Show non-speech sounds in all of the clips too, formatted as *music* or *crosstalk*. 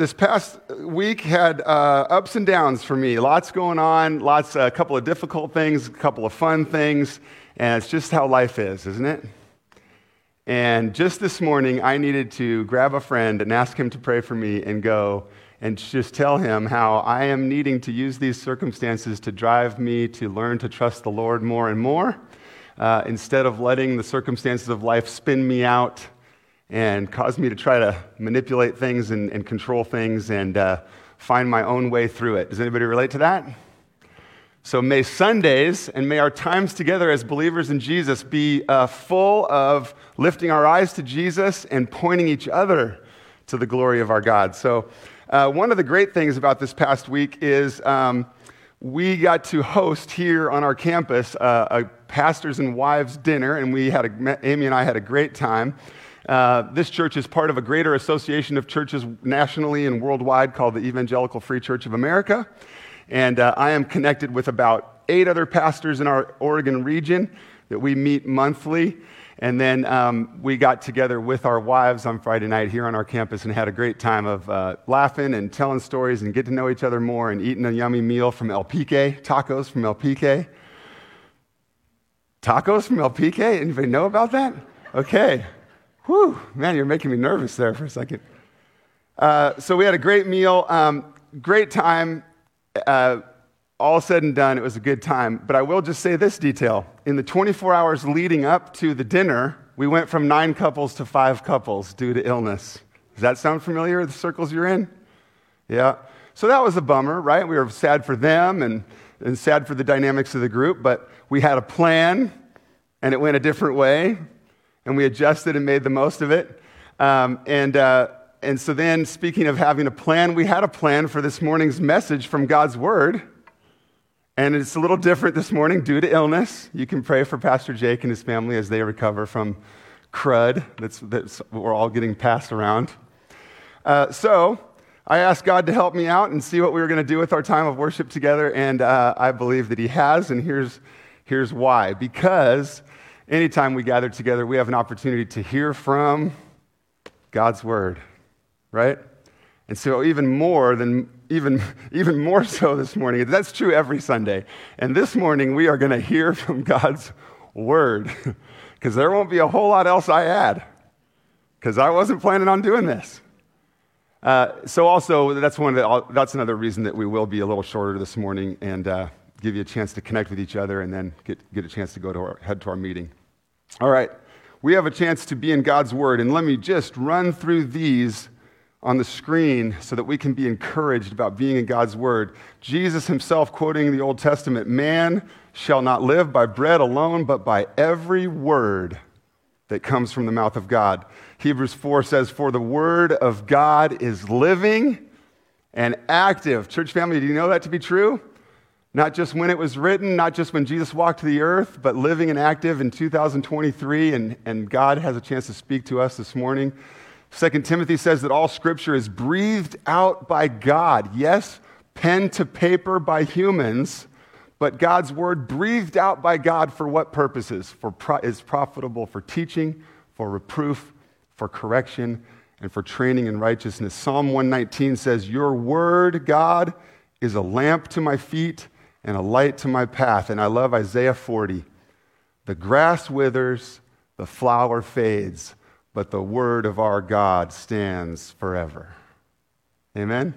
this past week had uh, ups and downs for me. Lots going on, lots, a couple of difficult things, a couple of fun things, and it's just how life is, isn't it? And just this morning, I needed to grab a friend and ask him to pray for me and go and just tell him how I am needing to use these circumstances to drive me to learn to trust the Lord more and more uh, instead of letting the circumstances of life spin me out and caused me to try to manipulate things and, and control things and uh, find my own way through it. Does anybody relate to that? So may Sundays and may our times together as believers in Jesus be uh, full of lifting our eyes to Jesus and pointing each other to the glory of our God. So, uh, one of the great things about this past week is um, we got to host here on our campus uh, a pastors and wives dinner, and we had a, Amy and I had a great time. Uh, this church is part of a greater association of churches nationally and worldwide called the Evangelical Free Church of America. And uh, I am connected with about eight other pastors in our Oregon region that we meet monthly. And then um, we got together with our wives on Friday night here on our campus and had a great time of uh, laughing and telling stories and get to know each other more and eating a yummy meal from El Pique, tacos from El Pique. Tacos from El Pique? Anybody know about that? Okay. Whew, man, you're making me nervous there for a second. Uh, so we had a great meal, um, great time. Uh, all said and done, it was a good time. But I will just say this detail. In the 24 hours leading up to the dinner, we went from nine couples to five couples due to illness. Does that sound familiar, the circles you're in? Yeah. So that was a bummer, right? We were sad for them and, and sad for the dynamics of the group, but we had a plan and it went a different way and we adjusted and made the most of it. Um, and, uh, and so then, speaking of having a plan, we had a plan for this morning's message from God's Word. And it's a little different this morning due to illness. You can pray for Pastor Jake and his family as they recover from crud that's, that's we're all getting passed around. Uh, so I asked God to help me out and see what we were going to do with our time of worship together, and uh, I believe that He has, and here's, here's why. Because anytime we gather together, we have an opportunity to hear from God's Word, right? And so, even more than, even, *laughs* even more so this morning, that's true every Sunday. And this morning, we are going to hear *laughs* from God's Word, *laughs* because there won't be a whole lot else I add, because I wasn't planning on doing this. Uh, so, also, that's, one the, that's another reason that we will be a little shorter this morning and uh, give you a chance to connect with each other and then get, get a chance to go to our, head to our meeting. All right, we have a chance to be in God's Word, and let me just run through these on the screen so that we can be encouraged about being in God's Word. Jesus himself quoting the Old Testament Man shall not live by bread alone, but by every word that comes from the mouth of God. Hebrews 4 says, For the Word of God is living and active. Church family, do you know that to be true? Not just when it was written, not just when Jesus walked to the earth, but living and active in 2023, and, and God has a chance to speak to us this morning. Second Timothy says that all scripture is breathed out by God. Yes, pen to paper by humans, but God's word breathed out by God for what purposes? For pro- is profitable for teaching, for reproof, for correction, and for training in righteousness. Psalm 119 says, Your word, God, is a lamp to my feet and a light to my path. And I love Isaiah 40. The grass withers, the flower fades, but the word of our God stands forever. Amen?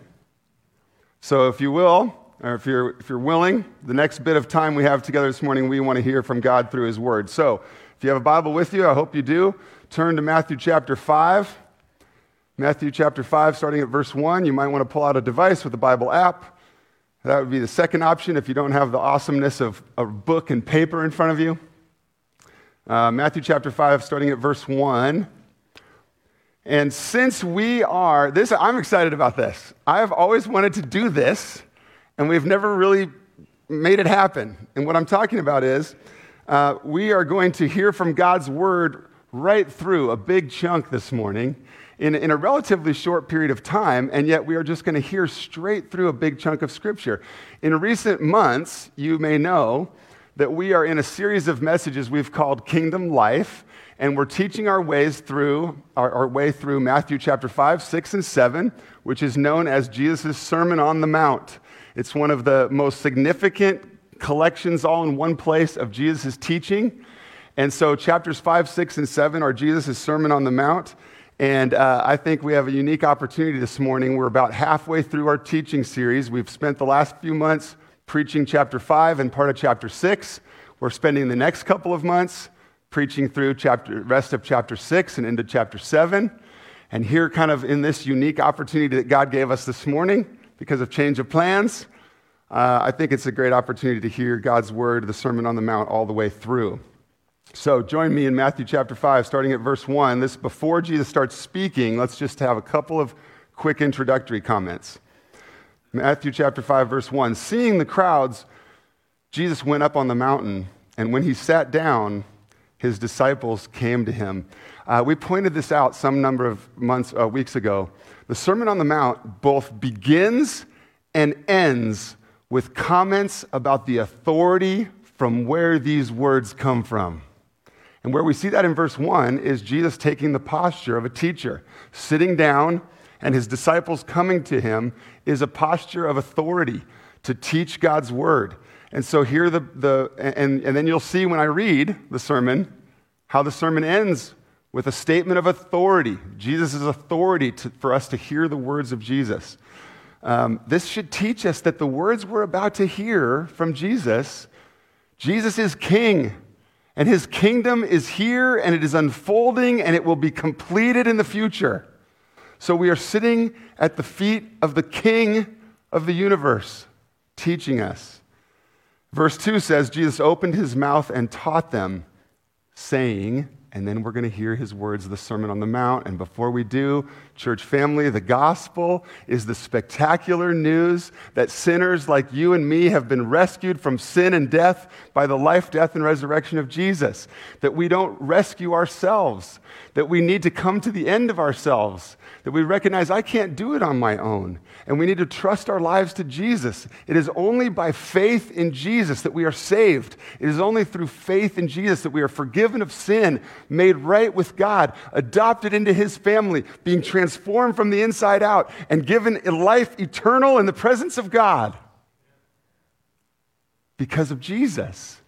So, if you will, or if you're, if you're willing, the next bit of time we have together this morning, we want to hear from God through His Word. So, if you have a Bible with you, I hope you do, turn to Matthew chapter 5. Matthew chapter 5, starting at verse 1. You might want to pull out a device with a Bible app that would be the second option if you don't have the awesomeness of a book and paper in front of you. Uh, Matthew chapter 5, starting at verse 1. And since we are, this, I'm excited about this. I've always wanted to do this, and we've never really made it happen. And what I'm talking about is uh, we are going to hear from God's word right through a big chunk this morning in, in a relatively short period of time, and yet we are just going to hear straight through a big chunk of Scripture. In recent months, you may know that we are in a series of messages we've called Kingdom Life. and we're teaching our ways through our, our, way through Matthew chapter 5, 6, and 7, which is known as Jesus' Sermon on the Mount. It's one of the most significant collections all in one place of Jesus' teaching. And so chapters 5, 6, and 7 are Jesus' Sermon on the Mount. And uh, I think we have a unique opportunity this morning. We're about halfway through our teaching series. We've spent the last few months preaching chapter 5 and part of chapter 6. We're spending the next couple of months preaching through chapter, rest of chapter 6 and into chapter 7. And here, kind of in this unique opportunity that God gave us this morning because of change of plans, uh, I think it's a great opportunity to hear God's word, the Sermon on the Mount, all the way through. So join me in Matthew chapter 5, starting at verse 1. This before Jesus starts speaking, let's just have a couple of quick introductory comments. Matthew chapter 5, verse 1. Seeing the crowds, Jesus went up on the mountain, and when he sat down, his disciples came to him. Uh, we pointed this out some number of months, uh, weeks ago. The Sermon on the Mount both begins and ends with comments about the authority from where these words come from. And where we see that in verse 1 is Jesus taking the posture of a teacher, sitting down, and his disciples coming to him is a posture of authority to teach God's word. And so here the, the and, and then you'll see when I read the sermon how the sermon ends with a statement of authority. Jesus' authority to, for us to hear the words of Jesus. Um, this should teach us that the words we're about to hear from Jesus, Jesus is king, and his kingdom is here and it is unfolding and it will be completed in the future. So we are sitting at the feet of the king of the universe, teaching us. Verse 2 says, Jesus opened his mouth and taught them, saying, and then we're going to hear his words, the Sermon on the Mount. And before we do, church family, the gospel is the spectacular news that sinners like you and me have been rescued from sin and death by the life, death, and resurrection of Jesus. That we don't rescue ourselves, that we need to come to the end of ourselves, that we recognize I can't do it on my own. And we need to trust our lives to Jesus. It is only by faith in Jesus that we are saved. It is only through faith in Jesus that we are forgiven of sin, made right with God, adopted into his family, being transformed from the inside out, and given life eternal in the presence of God. Because of Jesus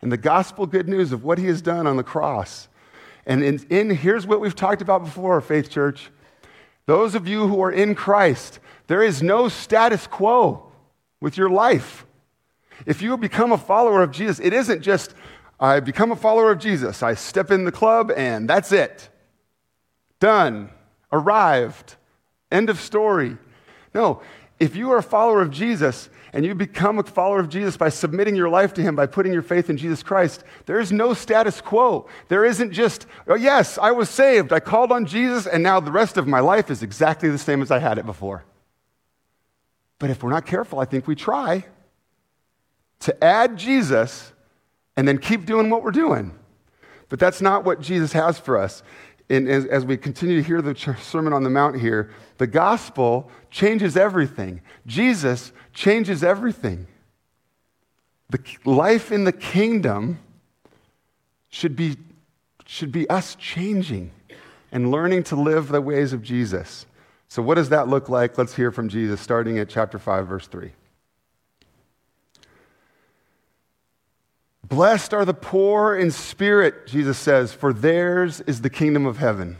and the gospel good news of what he has done on the cross. And in, in here's what we've talked about before, Faith Church. Those of you who are in Christ, there is no status quo with your life. If you become a follower of Jesus, it isn't just, I become a follower of Jesus, I step in the club, and that's it. Done, arrived, end of story. No, if you are a follower of Jesus, and you become a follower of Jesus by submitting your life to Him, by putting your faith in Jesus Christ, there is no status quo. There isn't just, oh, yes, I was saved, I called on Jesus, and now the rest of my life is exactly the same as I had it before. But if we're not careful, I think we try to add Jesus and then keep doing what we're doing. But that's not what Jesus has for us. And as, as we continue to hear the Sermon on the Mount here, the gospel changes everything. Jesus changes everything. The life in the kingdom should be, should be us changing and learning to live the ways of Jesus. So, what does that look like? Let's hear from Jesus, starting at chapter 5, verse 3. Blessed are the poor in spirit, Jesus says, for theirs is the kingdom of heaven.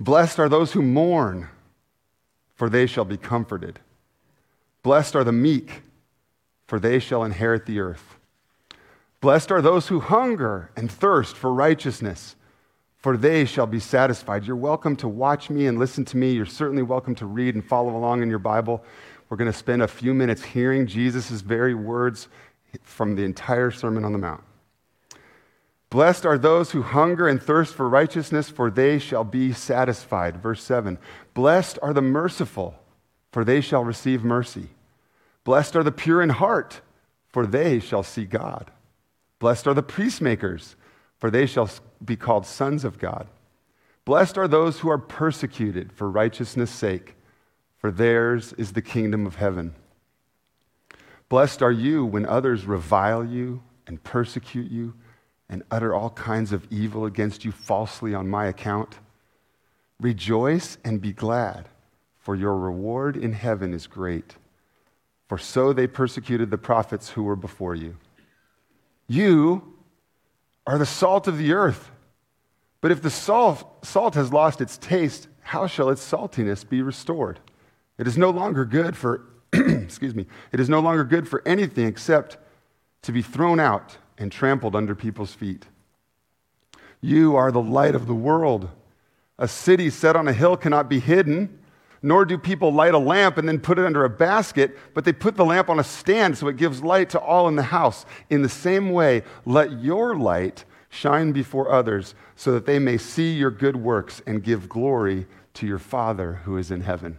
Blessed are those who mourn, for they shall be comforted. Blessed are the meek, for they shall inherit the earth. Blessed are those who hunger and thirst for righteousness, for they shall be satisfied. You're welcome to watch me and listen to me. You're certainly welcome to read and follow along in your Bible. We're going to spend a few minutes hearing Jesus' very words from the entire Sermon on the Mount. Blessed are those who hunger and thirst for righteousness, for they shall be satisfied. Verse 7. Blessed are the merciful, for they shall receive mercy. Blessed are the pure in heart, for they shall see God. Blessed are the peacemakers, for they shall be called sons of God. Blessed are those who are persecuted for righteousness' sake, for theirs is the kingdom of heaven. Blessed are you when others revile you and persecute you and utter all kinds of evil against you falsely on my account? Rejoice and be glad, for your reward in heaven is great. For so they persecuted the prophets who were before you. You are the salt of the earth. But if the salt, salt has lost its taste, how shall its saltiness be restored? It is no longer good for, *clears throat* excuse me, it is no longer good for anything except to be thrown out and trampled under people's feet. You are the light of the world. A city set on a hill cannot be hidden, nor do people light a lamp and then put it under a basket, but they put the lamp on a stand so it gives light to all in the house. In the same way, let your light shine before others so that they may see your good works and give glory to your Father who is in heaven.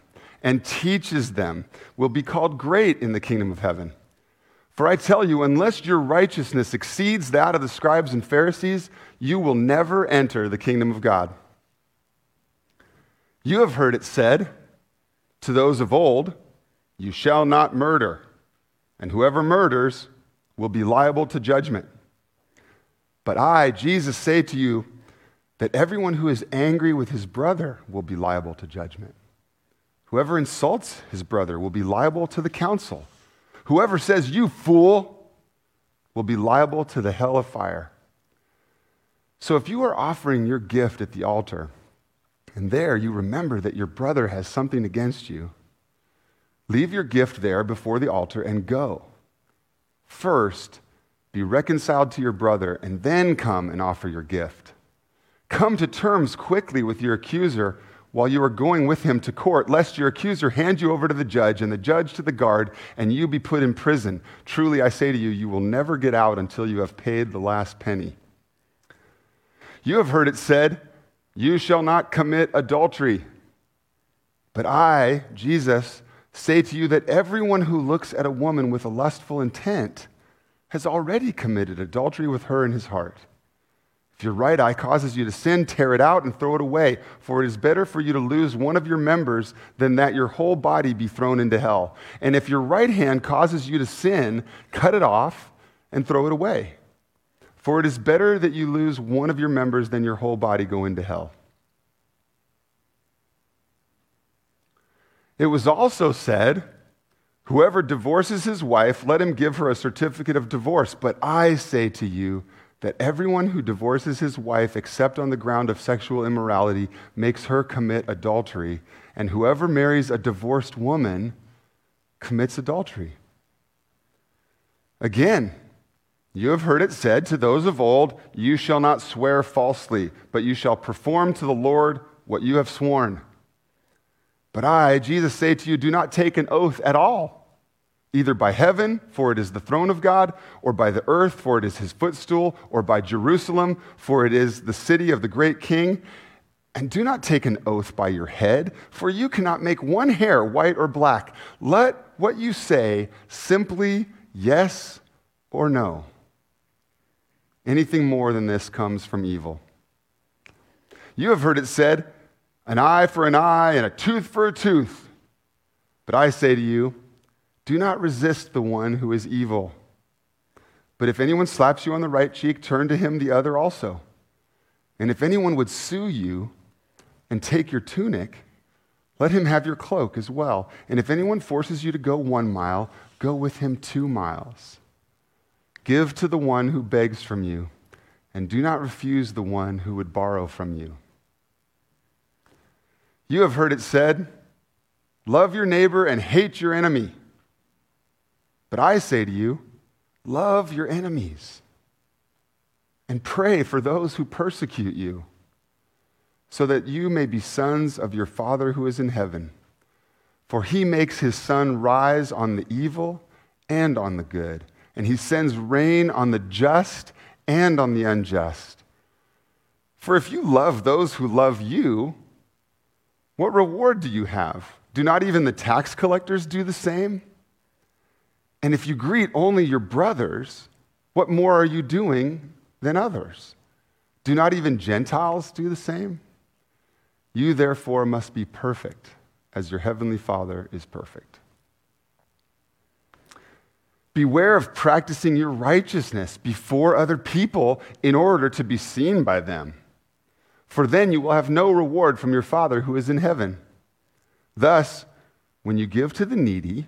and teaches them will be called great in the kingdom of heaven. For I tell you, unless your righteousness exceeds that of the scribes and Pharisees, you will never enter the kingdom of God. You have heard it said to those of old, You shall not murder, and whoever murders will be liable to judgment. But I, Jesus, say to you that everyone who is angry with his brother will be liable to judgment. Whoever insults his brother will be liable to the council. Whoever says, You fool, will be liable to the hell of fire. So if you are offering your gift at the altar, and there you remember that your brother has something against you, leave your gift there before the altar and go. First, be reconciled to your brother, and then come and offer your gift. Come to terms quickly with your accuser while you are going with him to court, lest your accuser hand you over to the judge and the judge to the guard, and you be put in prison. Truly, I say to you, you will never get out until you have paid the last penny. You have heard it said, You shall not commit adultery. But I, Jesus, say to you that everyone who looks at a woman with a lustful intent has already committed adultery with her in his heart. If your right eye causes you to sin, tear it out and throw it away, for it is better for you to lose one of your members than that your whole body be thrown into hell. And if your right hand causes you to sin, cut it off and throw it away. For it is better that you lose one of your members than your whole body go into hell. It was also said, Whoever divorces his wife, let him give her a certificate of divorce. But I say to you, that everyone who divorces his wife except on the ground of sexual immorality makes her commit adultery, and whoever marries a divorced woman commits adultery. Again, you have heard it said to those of old, You shall not swear falsely, but you shall perform to the Lord what you have sworn. But I, Jesus, say to you, do not take an oath at all either by heaven, for it is the throne of God, or by the earth, for it is his footstool, or by Jerusalem, for it is the city of the great king. And do not take an oath by your head, for you cannot make one hair white or black. Let what you say simply yes or no. Anything more than this comes from evil. You have heard it said, an eye for an eye and a tooth for a tooth. But I say to you, do not resist the one who is evil. But if anyone slaps you on the right cheek, turn to him the other also. And if anyone would sue you and take your tunic, let him have your cloak as well. And if anyone forces you to go one mile, go with him two miles. Give to the one who begs from you, and do not refuse the one who would borrow from you. You have heard it said, Love your neighbor and hate your enemy. But I say to you, love your enemies and pray for those who persecute you, so that you may be sons of your Father who is in heaven. For he makes his sun rise on the evil and on the good, and he sends rain on the just and on the unjust. For if you love those who love you, what reward do you have? Do not even the tax collectors do the same? And if you greet only your brothers, what more are you doing than others? Do not even Gentiles do the same? You therefore must be perfect as your heavenly Father is perfect. Beware of practicing your righteousness before other people in order to be seen by them, for then you will have no reward from your Father who is in heaven. Thus, when you give to the needy,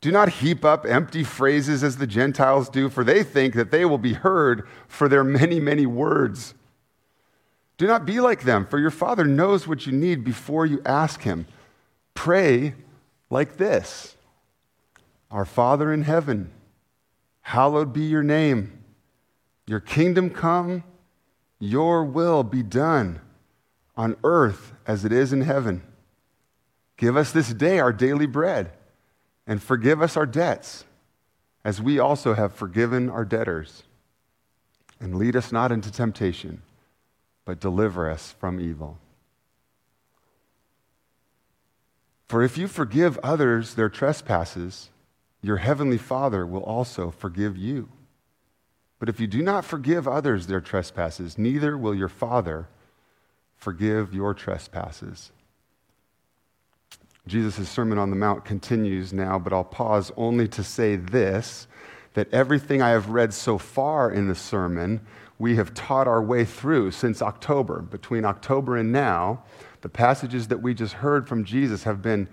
do not heap up empty phrases as the Gentiles do, for they think that they will be heard for their many, many words. Do not be like them, for your Father knows what you need before you ask Him. Pray like this Our Father in heaven, hallowed be your name. Your kingdom come, your will be done on earth as it is in heaven. Give us this day our daily bread, and forgive us our debts, as we also have forgiven our debtors. And lead us not into temptation but deliver us from evil. For if you forgive others their trespasses, your heavenly Father will also forgive you. But if you do not forgive others their trespasses, neither will your Father forgive your trespasses. Jesus' Sermon on the Mount continues now, but I'll pause only to say this that everything I have read so far in the sermon we have taught our way through since October. Between October and now, the passages that we just heard from Jesus have been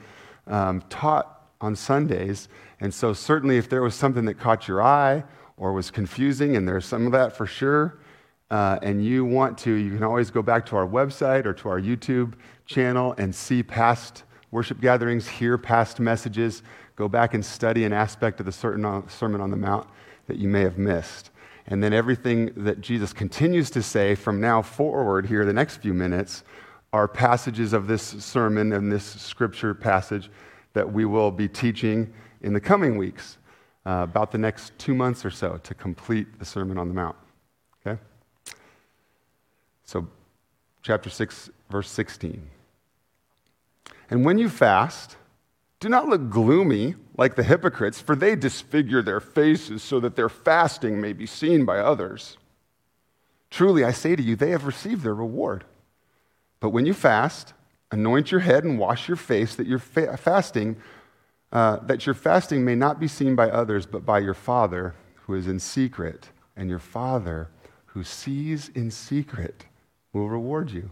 um, taught on Sundays. And so, certainly, if there was something that caught your eye or was confusing, and there's some of that for sure, uh, and you want to, you can always go back to our website or to our YouTube channel and see past worship gatherings, hear past messages, go back and study an aspect of the certain uh, Sermon on the Mount that you may have missed. And then everything that Jesus continues to say from now forward, here, the next few minutes, are passages of this sermon and this scripture passage that we will be teaching in the coming weeks, uh, about the next two months or so, to complete the Sermon on the Mount. Okay? So, chapter 6, verse 16. And when you fast, do not look gloomy like the hypocrites, for they disfigure their faces so that their fasting may be seen by others. Truly, I say to you, they have received their reward. But when you fast, anoint your head and wash your face, that your fa- fasting, uh, that your fasting may not be seen by others, but by your Father who is in secret. And your Father who sees in secret will reward you.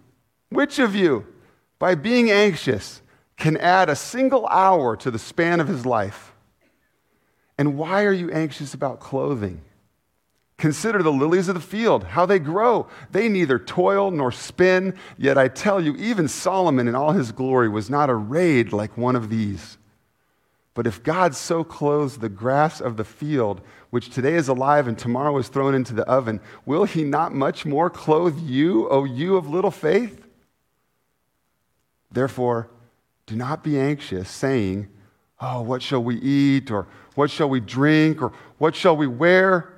which of you, by being anxious, can add a single hour to the span of his life? And why are you anxious about clothing? Consider the lilies of the field, how they grow. They neither toil nor spin. Yet I tell you, even Solomon in all his glory was not arrayed like one of these. But if God so clothes the grass of the field, which today is alive and tomorrow is thrown into the oven, will he not much more clothe you, O you of little faith? Therefore, do not be anxious, saying, Oh, what shall we eat? Or what shall we drink? Or what shall we wear?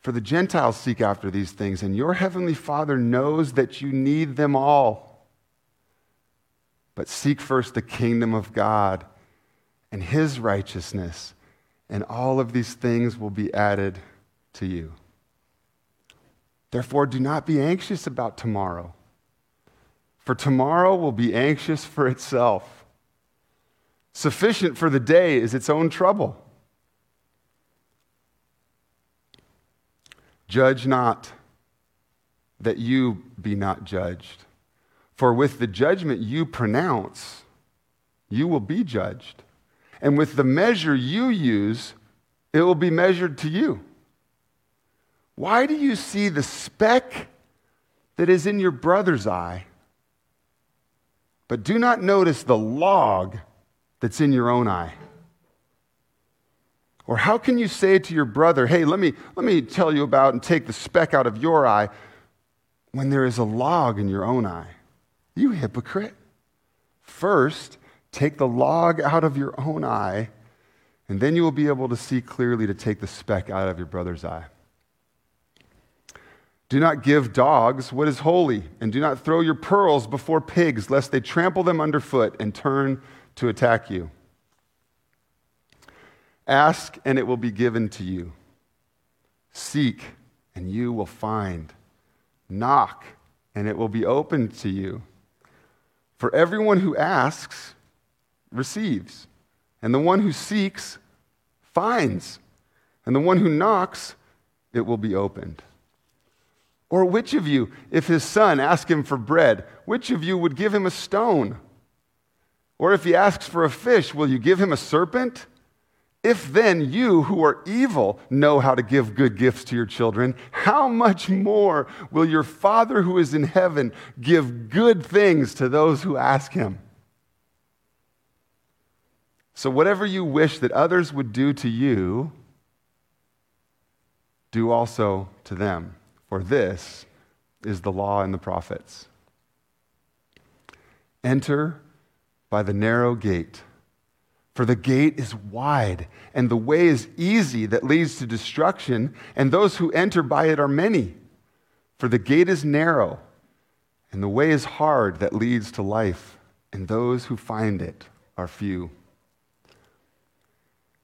For the Gentiles seek after these things, and your heavenly Father knows that you need them all. But seek first the kingdom of God and his righteousness, and all of these things will be added to you. Therefore, do not be anxious about tomorrow, for tomorrow will be anxious for itself. Sufficient for the day is its own trouble. Judge not, that you be not judged. For with the judgment you pronounce, you will be judged. And with the measure you use, it will be measured to you. Why do you see the speck that is in your brother's eye, but do not notice the log that's in your own eye? Or how can you say to your brother, hey, let me, let me tell you about and take the speck out of your eye when there is a log in your own eye? You hypocrite. First, take the log out of your own eye, and then you will be able to see clearly to take the speck out of your brother's eye. Do not give dogs what is holy, and do not throw your pearls before pigs, lest they trample them underfoot and turn to attack you. Ask, and it will be given to you. Seek, and you will find. Knock, and it will be opened to you. For everyone who asks receives, and the one who seeks finds, and the one who knocks, it will be opened. Or which of you, if his son asked him for bread, which of you would give him a stone? Or if he asks for a fish, will you give him a serpent? If then you who are evil know how to give good gifts to your children, how much more will your Father who is in heaven give good things to those who ask him? So, whatever you wish that others would do to you, do also to them, for this is the law and the prophets. Enter by the narrow gate. For the gate is wide, and the way is easy that leads to destruction, and those who enter by it are many. For the gate is narrow, and the way is hard that leads to life, and those who find it are few.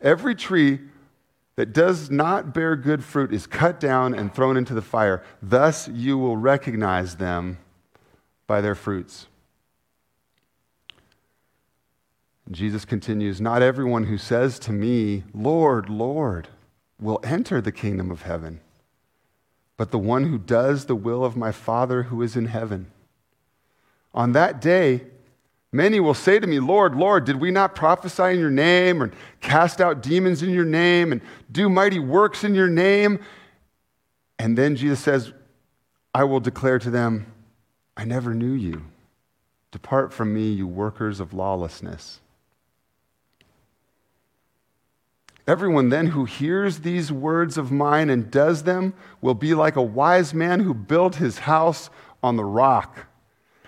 Every tree that does not bear good fruit is cut down and thrown into the fire. Thus you will recognize them by their fruits. Jesus continues Not everyone who says to me, Lord, Lord, will enter the kingdom of heaven, but the one who does the will of my Father who is in heaven. On that day, many will say to me, Lord, Lord, did we not prophesy in your name, and cast out demons in your name, and do mighty works in your name? And then Jesus says, I will declare to them, I never knew you. Depart from me, you workers of lawlessness. Everyone then who hears these words of mine and does them will be like a wise man who built his house on the rock.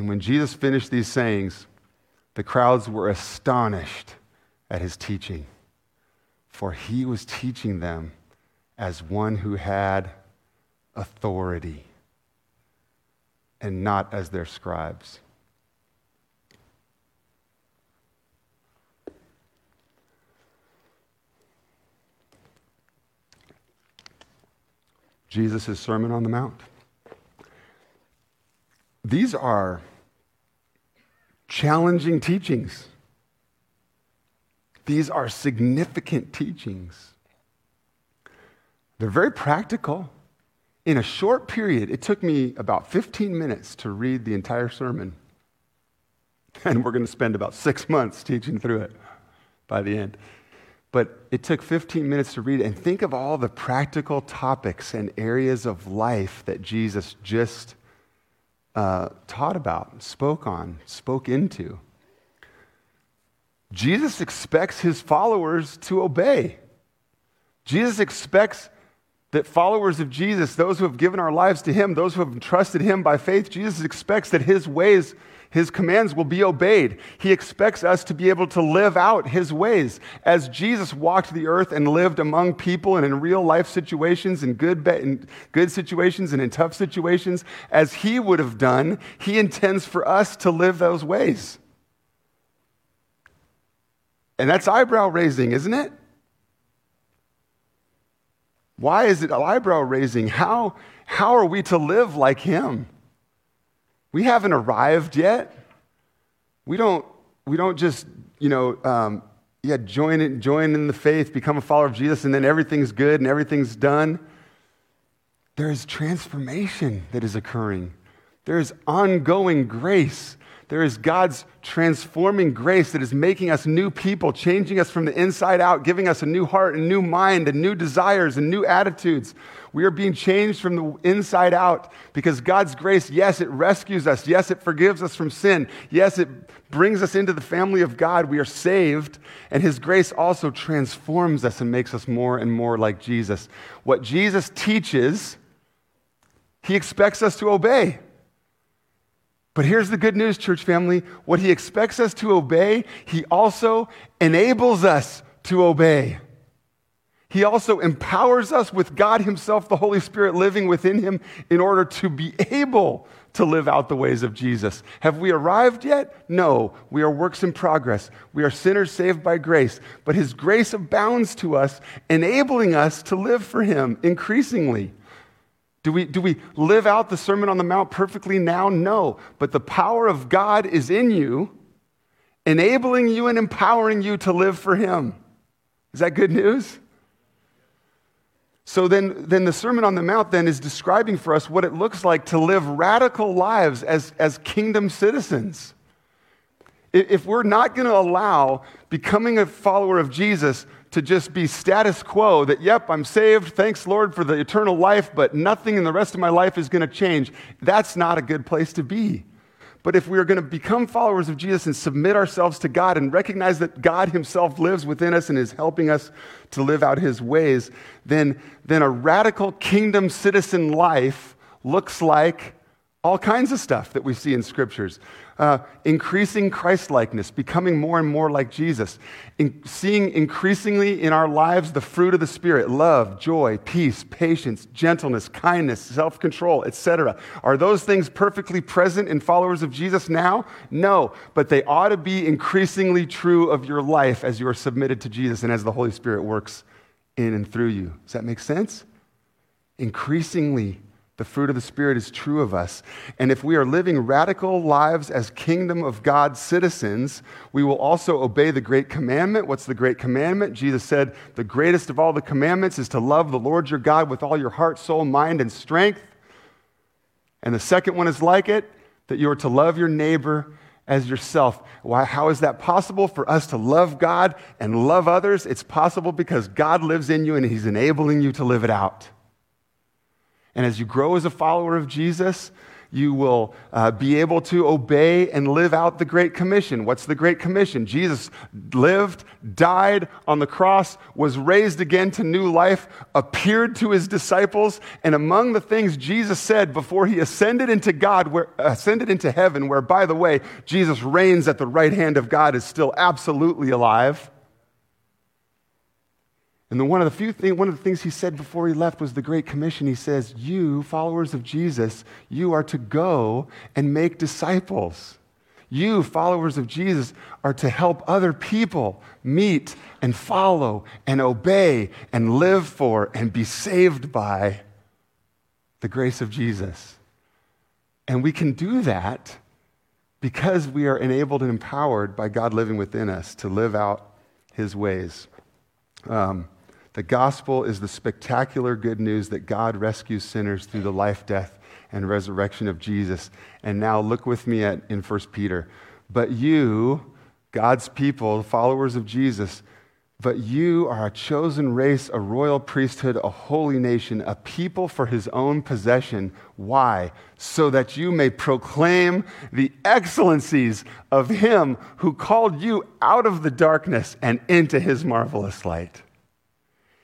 And when Jesus finished these sayings, the crowds were astonished at his teaching, for he was teaching them as one who had authority and not as their scribes. Jesus' Sermon on the Mount. These are challenging teachings. These are significant teachings. They're very practical. In a short period, it took me about 15 minutes to read the entire sermon. And we're going to spend about six months teaching through it by the end. But it took 15 minutes to read it. And think of all the practical topics and areas of life that Jesus just uh, taught about, spoke on, spoke into. Jesus expects his followers to obey. Jesus expects that followers of Jesus, those who have given our lives to him, those who have trusted him by faith, Jesus expects that his ways his commands will be obeyed. He expects us to be able to live out His ways. As Jesus walked the earth and lived among people and in real life situations, in good, in good situations and in tough situations, as He would have done, He intends for us to live those ways. And that's eyebrow raising, isn't it? Why is it eyebrow raising? How, how are we to live like Him? We haven't arrived yet. We don't, we don't just, you know, um, yeah, join, it, join in the faith, become a follower of Jesus, and then everything's good and everything's done. There is transformation that is occurring. There is ongoing grace there is God's transforming grace that is making us new people, changing us from the inside out, giving us a new heart, a new mind, and new desires and new attitudes. We are being changed from the inside out because God's grace, yes, it rescues us. Yes, it forgives us from sin. Yes, it brings us into the family of God. We are saved. And His grace also transforms us and makes us more and more like Jesus. What Jesus teaches, He expects us to obey. But here's the good news, church family. What he expects us to obey, he also enables us to obey. He also empowers us with God Himself, the Holy Spirit living within Him, in order to be able to live out the ways of Jesus. Have we arrived yet? No. We are works in progress. We are sinners saved by grace. But His grace abounds to us, enabling us to live for Him increasingly. Do we, do we live out the Sermon on the Mount perfectly now? No. But the power of God is in you, enabling you and empowering you to live for Him. Is that good news? So then, then the Sermon on the Mount then is describing for us what it looks like to live radical lives as, as kingdom citizens. If we're not going to allow becoming a follower of Jesus to just be status quo that, yep, I'm saved, thanks Lord for the eternal life, but nothing in the rest of my life is going to change, that's not a good place to be. But if we are going to become followers of Jesus and submit ourselves to God and recognize that God Himself lives within us and is helping us to live out His ways, then, then a radical kingdom citizen life looks like All kinds of stuff that we see in scriptures. Uh, increasing Christ likeness, becoming more and more like Jesus, in, seeing increasingly in our lives the fruit of the Spirit love, joy, peace, patience, gentleness, kindness, self control, etc. Are those things perfectly present in followers of Jesus now? No, but they ought to be increasingly true of your life as you are submitted to Jesus and as the Holy Spirit works in and through you. Does that make sense? Increasingly the fruit of the Spirit is true of us. And if we are living radical lives as kingdom of God citizens, we will also obey the great commandment. What's the great commandment? Jesus said, The greatest of all the commandments is to love the Lord your God with all your heart, soul, mind, and strength. And the second one is like it that you are to love your neighbor as yourself. Why, how is that possible for us to love God and love others? It's possible because God lives in you and He's enabling you to live it out. And as you grow as a follower of Jesus, you will uh, be able to obey and live out the Great Commission. What's the Great Commission? Jesus lived, died on the cross, was raised again to new life, appeared to his disciples, and among the things Jesus said before he ascended into God, where, ascended into heaven, where, by the way, Jesus reigns at the right hand of God, is still absolutely alive. And the, one, of the few thing, one of the things he said before he left was the Great Commission. He says, You, followers of Jesus, you are to go and make disciples. You, followers of Jesus, are to help other people meet and follow and obey and live for and be saved by the grace of Jesus. And we can do that because we are enabled and empowered by God living within us to live out his ways. Um, the gospel is the spectacular good news that God rescues sinners through the life, death, and resurrection of Jesus. And now look with me at, in 1 Peter. But you, God's people, followers of Jesus, but you are a chosen race, a royal priesthood, a holy nation, a people for his own possession. Why? So that you may proclaim the excellencies of him who called you out of the darkness and into his marvelous light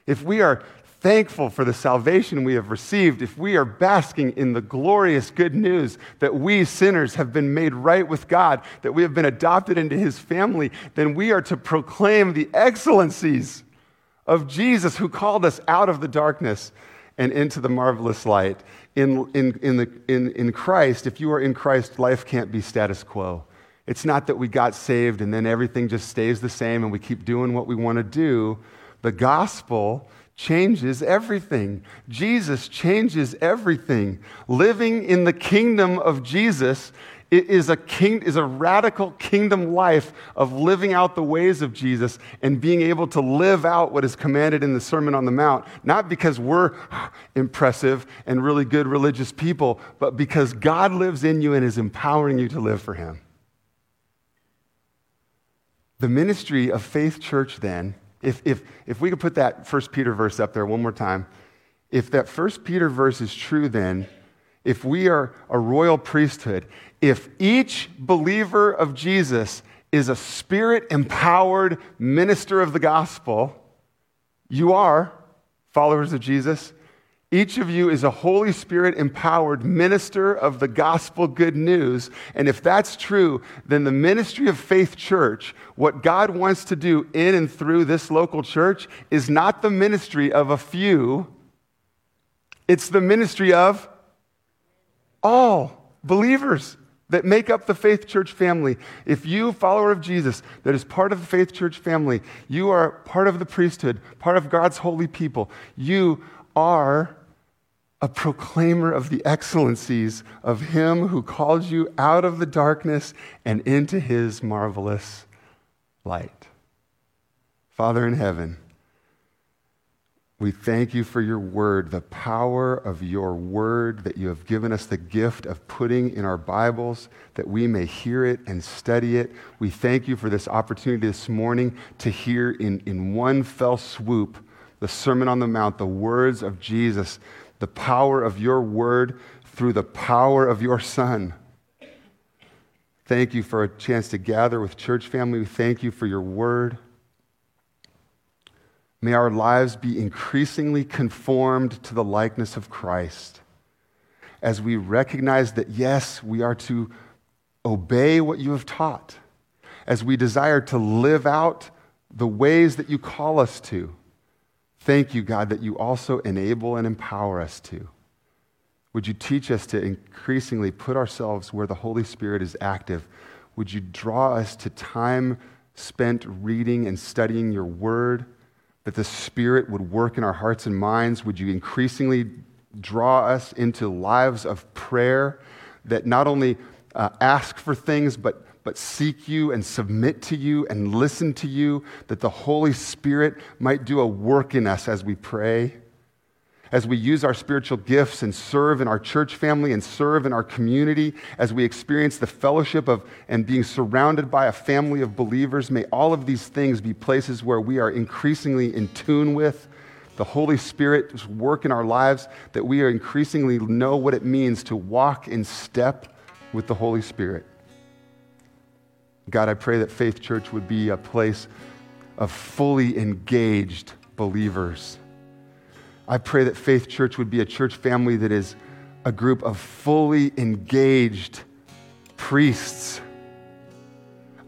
if we are thankful for the salvation we have received, if we are basking in the glorious good news that we sinners have been made right with God, that we have been adopted into his family, then we are to proclaim the excellencies of Jesus who called us out of the darkness and into the marvelous light. In, in, in, the, in, in Christ, if you are in Christ, life can't be status quo. It's not that we got saved and then everything just stays the same and we keep doing what we want to do. The gospel changes everything. Jesus changes everything. Living in the kingdom of Jesus is a, king, is a radical kingdom life of living out the ways of Jesus and being able to live out what is commanded in the Sermon on the Mount, not because we're impressive and really good religious people, but because God lives in you and is empowering you to live for Him. The ministry of Faith Church, then, if, if, if we could put that First Peter verse up there one more time, if that First Peter verse is true, then, if we are a royal priesthood, if each believer of Jesus is a spirit empowered minister of the gospel, you are followers of Jesus, each of you is a Holy Spirit empowered minister of the gospel good news. And if that's true, then the ministry of Faith Church, what God wants to do in and through this local church, is not the ministry of a few, it's the ministry of all believers that make up the Faith Church family. If you, follower of Jesus, that is part of the Faith Church family, you are part of the priesthood, part of God's holy people. You are a proclaimer of the excellencies of him who called you out of the darkness and into his marvelous light. Father in heaven, we thank you for your word, the power of your word that you have given us the gift of putting in our Bibles that we may hear it and study it. We thank you for this opportunity this morning to hear in, in one fell swoop the Sermon on the Mount, the words of Jesus, the power of your word through the power of your Son. Thank you for a chance to gather with church family. We thank you for your word. May our lives be increasingly conformed to the likeness of Christ. as we recognize that, yes, we are to obey what you have taught, as we desire to live out the ways that you call us to. Thank you, God, that you also enable and empower us to. Would you teach us to increasingly put ourselves where the Holy Spirit is active? Would you draw us to time spent reading and studying your word? That the Spirit would work in our hearts and minds? Would you increasingly draw us into lives of prayer that not only uh, ask for things, but, but seek you and submit to you and listen to you, that the Holy Spirit might do a work in us as we pray? as we use our spiritual gifts and serve in our church family and serve in our community, as we experience the fellowship of and being surrounded by a family of believers, may all of these things be places where we are increasingly in tune with the Holy Spirit's work in our lives, that we are increasingly know what it means to walk in step with the Holy Spirit. God, I pray that Faith Church would be a place of fully engaged believers I pray that Faith Church would be a church family that is a group of fully engaged priests,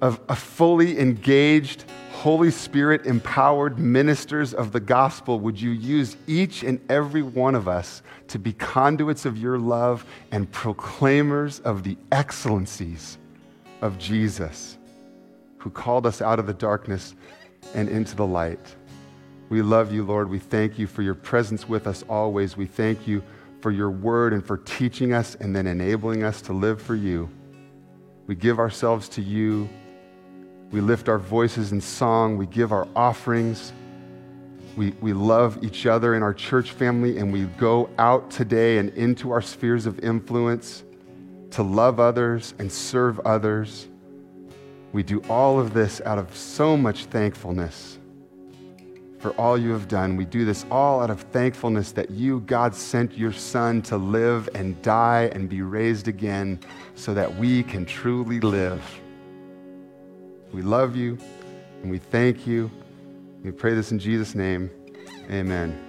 of a fully engaged, Holy Spirit empowered ministers of the gospel. Would you use each and every one of us to be conduits of your love and proclaimers of the excellencies of Jesus, who called us out of the darkness and into the light? We love you, Lord. We thank you for your presence with us always. We thank you for your word and for teaching us and then enabling us to live for you. We give ourselves to you. We lift our voices in song. We give our offerings. We, we love each other in our church family, and we go out today and into our spheres of influence to love others and serve others. We do all of this out of so much thankfulness for all you have done. We do this all out of thankfulness that you, God, sent your Son to live and die and be raised again so that we can truly live. We love you and we thank you. We pray this in Jesus' name. Amen.